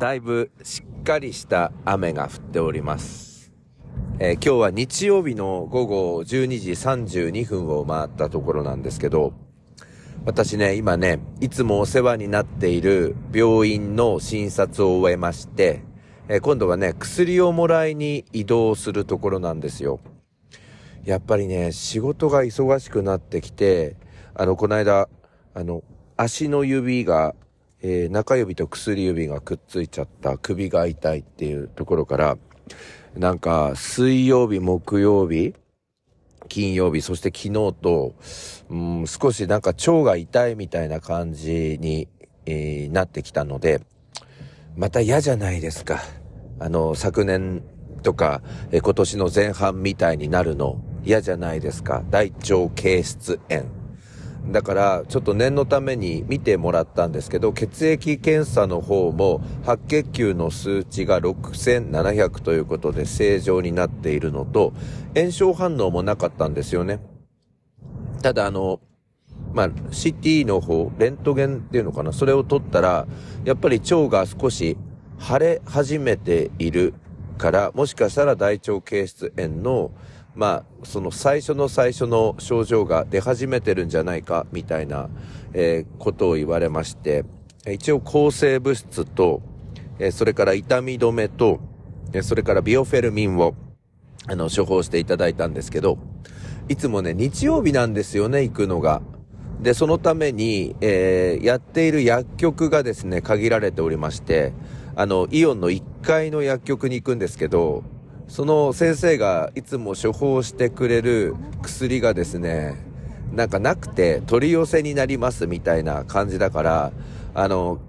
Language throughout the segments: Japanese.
だいぶしっかりした雨が降っております。えー、今日は日曜日の午後12時32分を回ったところなんですけど、私ね、今ね、いつもお世話になっている病院の診察を終えまして、えー、今度はね、薬をもらいに移動するところなんですよ。やっぱりね、仕事が忙しくなってきて、あの、この間、あの、足の指がえー、中指と薬指がくっついちゃった首が痛いっていうところから、なんか水曜日、木曜日、金曜日、そして昨日と、うん、少しなんか腸が痛いみたいな感じに、えー、なってきたので、また嫌じゃないですか。あの、昨年とか、え、今年の前半みたいになるの嫌じゃないですか。大腸憩室炎。だから、ちょっと念のために見てもらったんですけど、血液検査の方も白血球の数値が6700ということで正常になっているのと、炎症反応もなかったんですよね。ただ、あの、まあ、CT の方、レントゲンっていうのかな、それを取ったら、やっぱり腸が少し腫れ始めているから、もしかしたら大腸憩室炎のまあ、その最初の最初の症状が出始めてるんじゃないか、みたいな、えー、ことを言われまして、一応抗生物質と、え、それから痛み止めと、え、それからビオフェルミンを、あの、処方していただいたんですけど、いつもね、日曜日なんですよね、行くのが。で、そのために、えー、やっている薬局がですね、限られておりまして、あの、イオンの1階の薬局に行くんですけど、その先生がいつも処方してくれる薬がですね、なんかなくて取り寄せになりますみたいな感じだから、あの、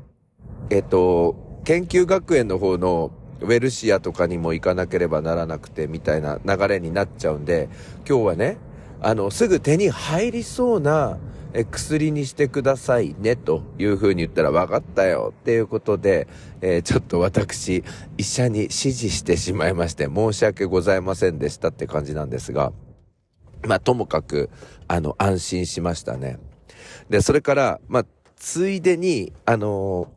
えっと、研究学園の方のウェルシアとかにも行かなければならなくてみたいな流れになっちゃうんで、今日はね、あの、すぐ手に入りそうな薬にしてくださいねという風に言ったら分かったよっていうことで、えー、ちょっと私医者に指示してしまいまして申し訳ございませんでしたって感じなんですが、まあともかくあの安心しましたね。で、それからまあついでにあの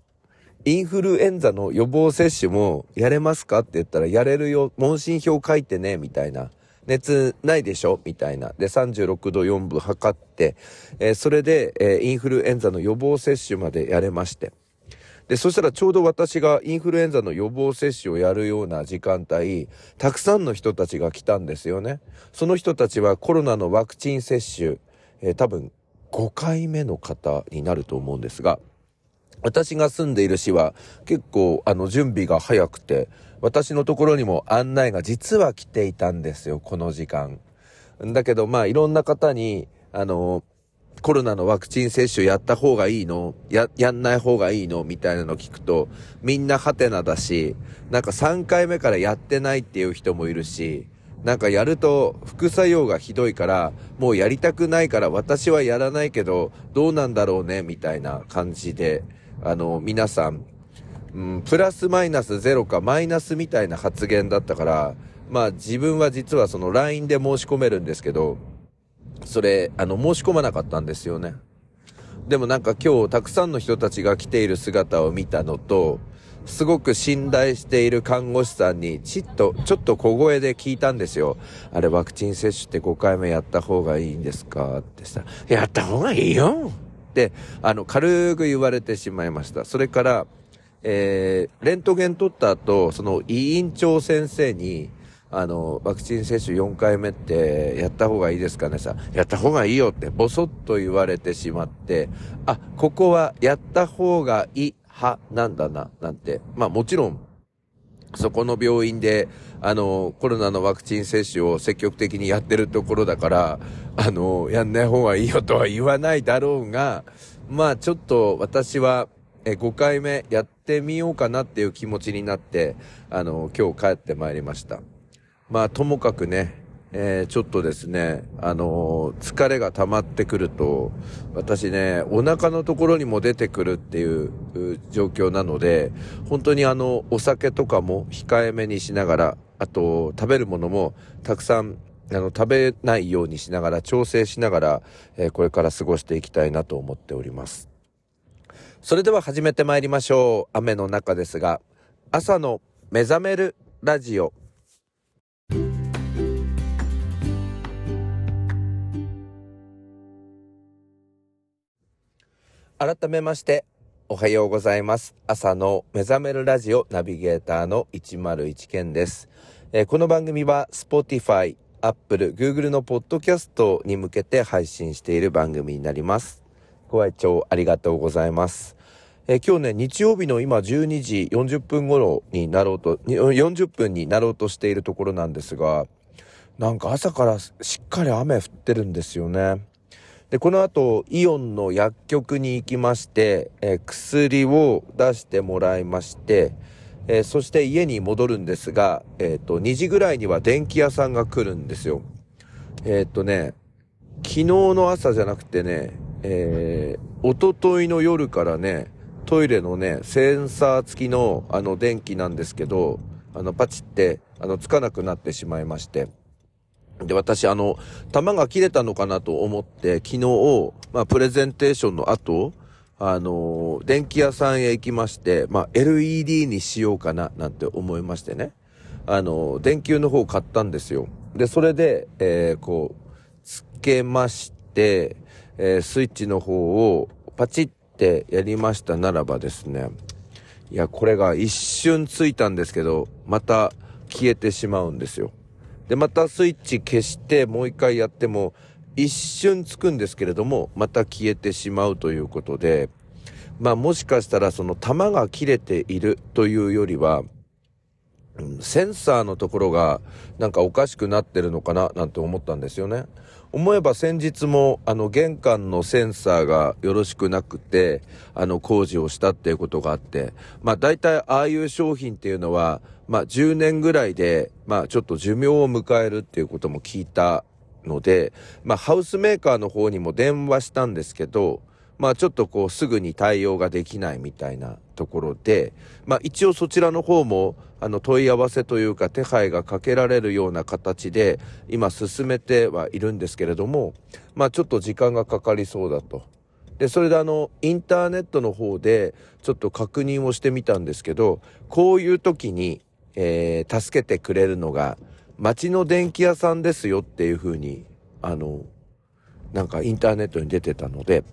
インフルエンザの予防接種もやれますかって言ったらやれるよ、問診票書いてね、みたいな。熱ないでしょ？みたいな。で、36度4分測って、えー、それで、えー、インフルエンザの予防接種までやれまして。で、そしたらちょうど私がインフルエンザの予防接種をやるような時間帯、たくさんの人たちが来たんですよね。その人たちはコロナのワクチン接種、えー、多分5回目の方になると思うんですが、私が住んでいる市は結構あの準備が早くて、私のところにも案内が実は来ていたんですよ、この時間。だけどまあいろんな方に、あの、コロナのワクチン接種やった方がいいの？や、やんない方がいいの？みたいなの聞くと、みんなハテナだし、なんか3回目からやってないっていう人もいるし、なんかやると副作用がひどいから、もうやりたくないから私はやらないけど、どうなんだろうね、みたいな感じで、あの、皆さん、うん、プラスマイナスゼロかマイナスみたいな発言だったから、まあ自分は実はその LINE で申し込めるんですけど、それ、あの、申し込まなかったんですよね。でもなんか今日たくさんの人たちが来ている姿を見たのと、すごく信頼している看護師さんに、ちっと、ちょっと小声で聞いたんですよ。あれ、ワクチン接種って5回目やった方がいいんですか？ってさ、やった方がいいよ、あの、軽く言われてしまいました。それから、えー、レントゲン取った後、その委員長先生に、あの、ワクチン接種4回目ってやった方がいいですかねさ、やった方がいいよってボソッと言われてしまって、あ、ここはやった方がいい派なんだな、なんて。まあもちろん、そこの病院で、あの、コロナのワクチン接種を積極的にやってるところだから、あの、やんない方がいいよとは言わないだろうが、まあちょっと私は、え、5回目やってみようかなっていう気持ちになって、あの、今日帰ってまいりました。まあともかくね、えー、ちょっとですね、あのー、疲れが溜まってくると、私ね、お腹のところにも出てくるっていう状況なので、本当にあの、お酒とかも控えめにしながら、あと、食べるものもたくさん、あの、食べないようにしながら、調整しながら、えー、これから過ごしていきたいなと思っております。それでは始めてまいりましょう。雨の中ですが、朝の目覚めるラジオ改めましておはようございます。朝の目覚めるラジオナビゲーターの101健です、えー、この番組は Spotify、Apple、Google のポッドキャストに向けて配信している番組になります。ご愛聴ありがとうございます。えー、今日ね、日曜日の今12時40分頃になろうと、40分になろうとしているところなんですが、なんか朝からしっかり雨降ってるんですよね。で、この後、イオンの薬局に行きまして、えー、薬を出してもらいまして、えー、そして家に戻るんですが、えっ、と、2時ぐらいには電気屋さんが来るんですよ。えっ、とね、昨日の朝じゃなくてね、えー、おとといの夜からね、トイレのね、センサー付きのあの電気なんですけど、あのパチってあのつかなくなってしまいまして。で、私あの、玉が切れたのかなと思って、昨日、まあプレゼンテーションの後、あの、電気屋さんへ行きまして、まあ LED にしようかななんて思いましてね。あの、電球の方買ったんですよ。で、それで、えー、こう、つけまして、えー、スイッチの方をパチってやりましたならばですね、いや、これが一瞬ついたんですけど、また消えてしまうんですよ。で、またスイッチ消してもう一回やっても、一瞬つくんですけれども、また消えてしまうということで、まあもしかしたらその弾が切れているというよりは、センサーのところがなんかおかしくなってるのかななんて思ったんですよね。思えば先日もあの玄関のセンサーがよろしくなくてあの工事をしたっていうことがあってまあ大体ああいう商品っていうのはまあ10年ぐらいでまあちょっと寿命を迎えるっていうことも聞いたのでまあハウスメーカーの方にも電話したんですけどまあちょっとこうすぐに対応ができないみたいなところで、まあ一応そちらの方もあの問い合わせというか手配がかけられるような形で今進めてはいるんですけれども、まあちょっと時間がかかりそうだと。で、それであの、インターネットの方でちょっと確認をしてみたんですけど、こういう時に、えー、助けてくれるのが街の電気屋さんですよっていうふうに、あの、なんかインターネットに出てたので、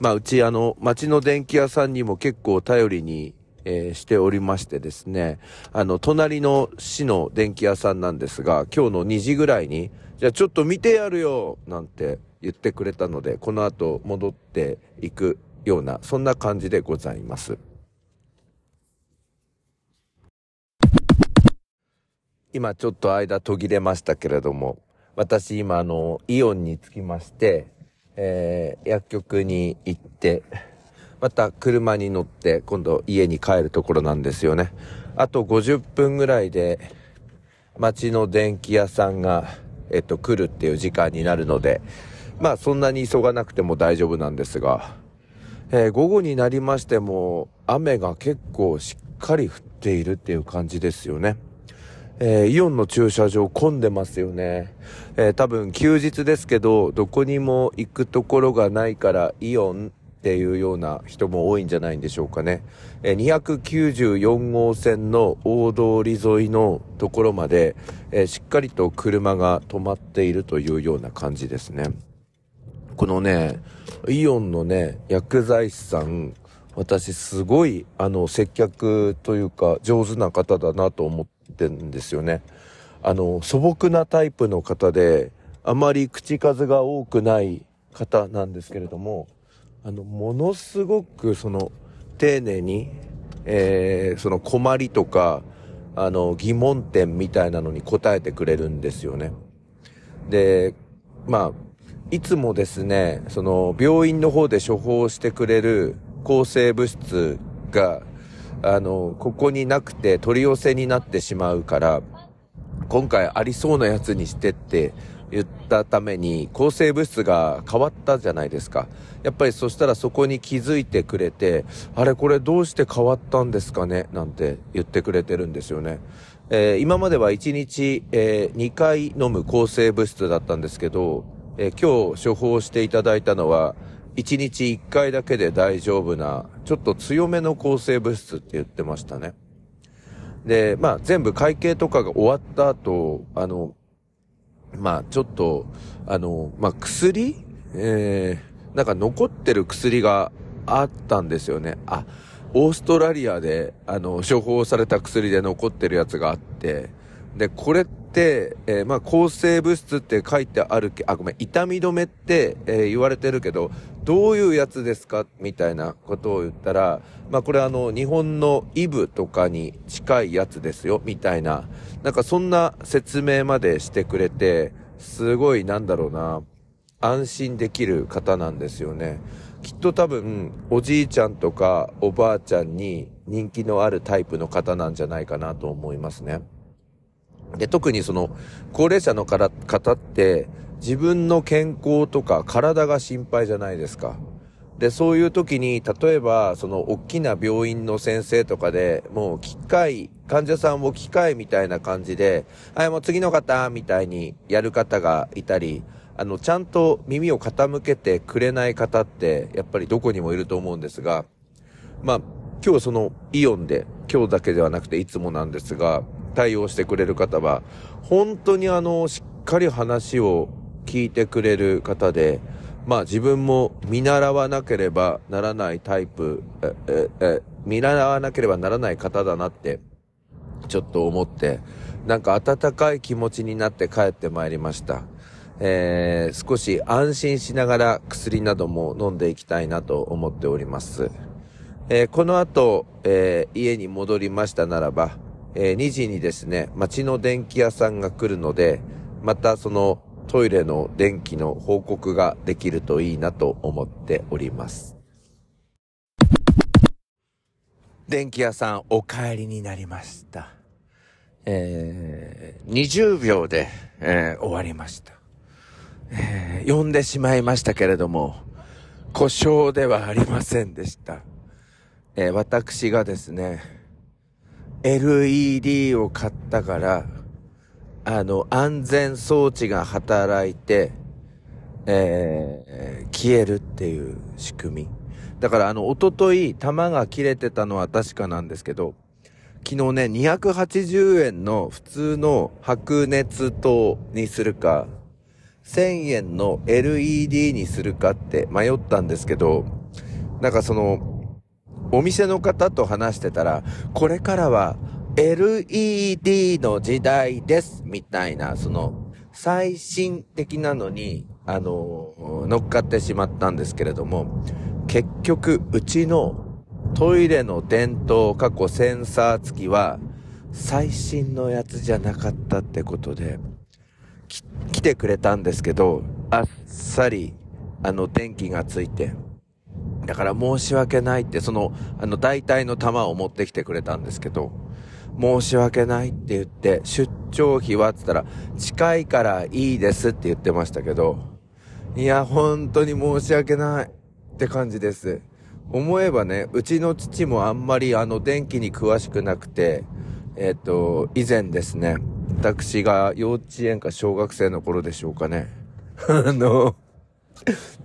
まあ、うちあの、町の電気屋さんにも結構頼りに、えー、しておりましてですね、あの、隣の市の電気屋さんなんですが、今日の2時ぐらいに、じゃあちょっと見てやるよなんて言ってくれたので、この後戻っていくような、そんな感じでございます。今ちょっと間途切れましたけれども、私今あの、イオンに着きまして、えー、薬局に行って、また車に乗って今度家に帰るところなんですよね。あと50分ぐらいで街の電気屋さんが、えっと、来るっていう時間になるので、まあそんなに急がなくても大丈夫なんですが、えー、午後になりましても雨が結構しっかり降っているっていう感じですよね。えー、イオンの駐車場混んでますよね。えー、多分休日ですけど、どこにも行くところがないからイオンっていうような人も多いんじゃないんでしょうかね。えー、294号線の大通り沿いのところまで、えしっかりと車が止まっているというような感じですね。このね、イオンのね、薬剤師さん、私すごい、あの、接客というか上手な方だなと思って、ってんですよね。あの、素朴なタイプの方で、あまり口数が多くない方なんですけれども、あの、ものすごくその、丁寧に、えー、その困りとか、あの、疑問点みたいなのに答えてくれるんですよね。で、まあ、いつもですね、その、病院の方で処方してくれる抗生物質が、あの、ここになくて取り寄せになってしまうから、今回ありそうなやつにしてって言ったために抗生物質が変わったじゃないですか。やっぱりそしたらそこに気づいてくれて、あれこれどうして変わったんですかね？なんて言ってくれてるんですよね。えー、今までは1日、えー、2回飲む抗生物質だったんですけど、えー、今日処方していただいたのは1日1回だけで大丈夫な、ちょっと強めの抗生物質って言ってましたね。で、まあ全部会計とかが終わった後、あの、まあちょっと、あの、まあ薬？えー、なんか残ってる薬があったんですよね。あ、オーストラリアで、あの、処方された薬で残ってるやつがあって、で、これって、えー、まあ、抗生物質って書いてあるけ、あ、ごめん、痛み止めって、えー、言われてるけど、どういうやつですかみたいなことを言ったら、まあ、これあの、日本のイブとかに近いやつですよ、みたいな、なんかそんな説明までしてくれて、すごい、なんだろうな、安心できる方なんですよね。きっと多分、おじいちゃんとかおばあちゃんに人気のあるタイプの方なんじゃないかなと思いますね。で、特にその、高齢者の方って、自分の健康とか体が心配じゃないですか。で、そういう時に、例えば、その、大きな病院の先生とかで、もう、機械、患者さんを機械みたいな感じで、はい、もう次の方、みたいにやる方がいたり、あの、ちゃんと耳を傾けてくれない方って、やっぱりどこにもいると思うんですが、まあ、今日そのイオンで、今日だけではなくていつもなんですが、対応してくれる方は、本当にあの、しっかり話を聞いてくれる方で、まあ自分も見習わなければならないタイプ、え、え、え、見習わなければならない方だなって、ちょっと思って、なんか温かい気持ちになって帰ってまいりました。えー、少し安心しながら薬なども飲んでいきたいなと思っております。えー、この後、えー、家に戻りましたならば、え2時にですね、街の電気屋さんが来るので、またそのトイレの電気の報告ができるといいなと思っております。電気屋さんお帰りになりました。えー、20秒で、えー、終わりました。えー、呼んでしまいましたけれども、故障ではありませんでした。えー、私がですね、LED を買ったから、あの、安全装置が働いて、えー、消えるっていう仕組み。だからあの、おととい、弾が切れてたのは確かなんですけど、昨日ね、280円の普通の白熱灯にするか、1000円の LED にするかって迷ったんですけど、なんかその、お店の方と話してたら、これからは LED の時代です、みたいな、その、最新的なのに、あの、乗っかってしまったんですけれども、結局、うちのトイレの電灯過去センサー付きは、最新のやつじゃなかったってことで、来てくれたんですけど、あっさり、あの、電気がついて、だから申し訳ないって、その、あの、大体の玉を持ってきてくれたんですけど、申し訳ないって言って、出張費はって言ったら、近いからいいですって言ってましたけど、いや、本当に申し訳ないって感じです。思えばね、うちの父もあんまりあの電気に詳しくなくて、えっ、ー、と、以前ですね、私が幼稚園か小学生の頃でしょうかね。あの、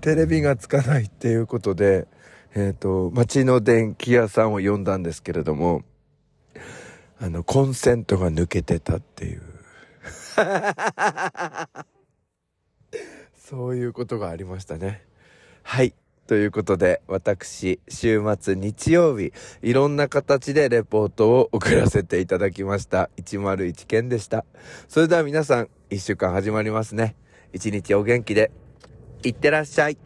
テレビがつかないっていうことで、えっ、ー、と、街の電気屋さんを呼んだんですけれども、あの、コンセントが抜けてたっていう。そういうことがありましたね。はい。ということで、私、週末日曜日、いろんな形でレポートを送らせていただきました。101件でした。それでは皆さん、一週間始まりますね。一日お元気で、いってらっしゃい。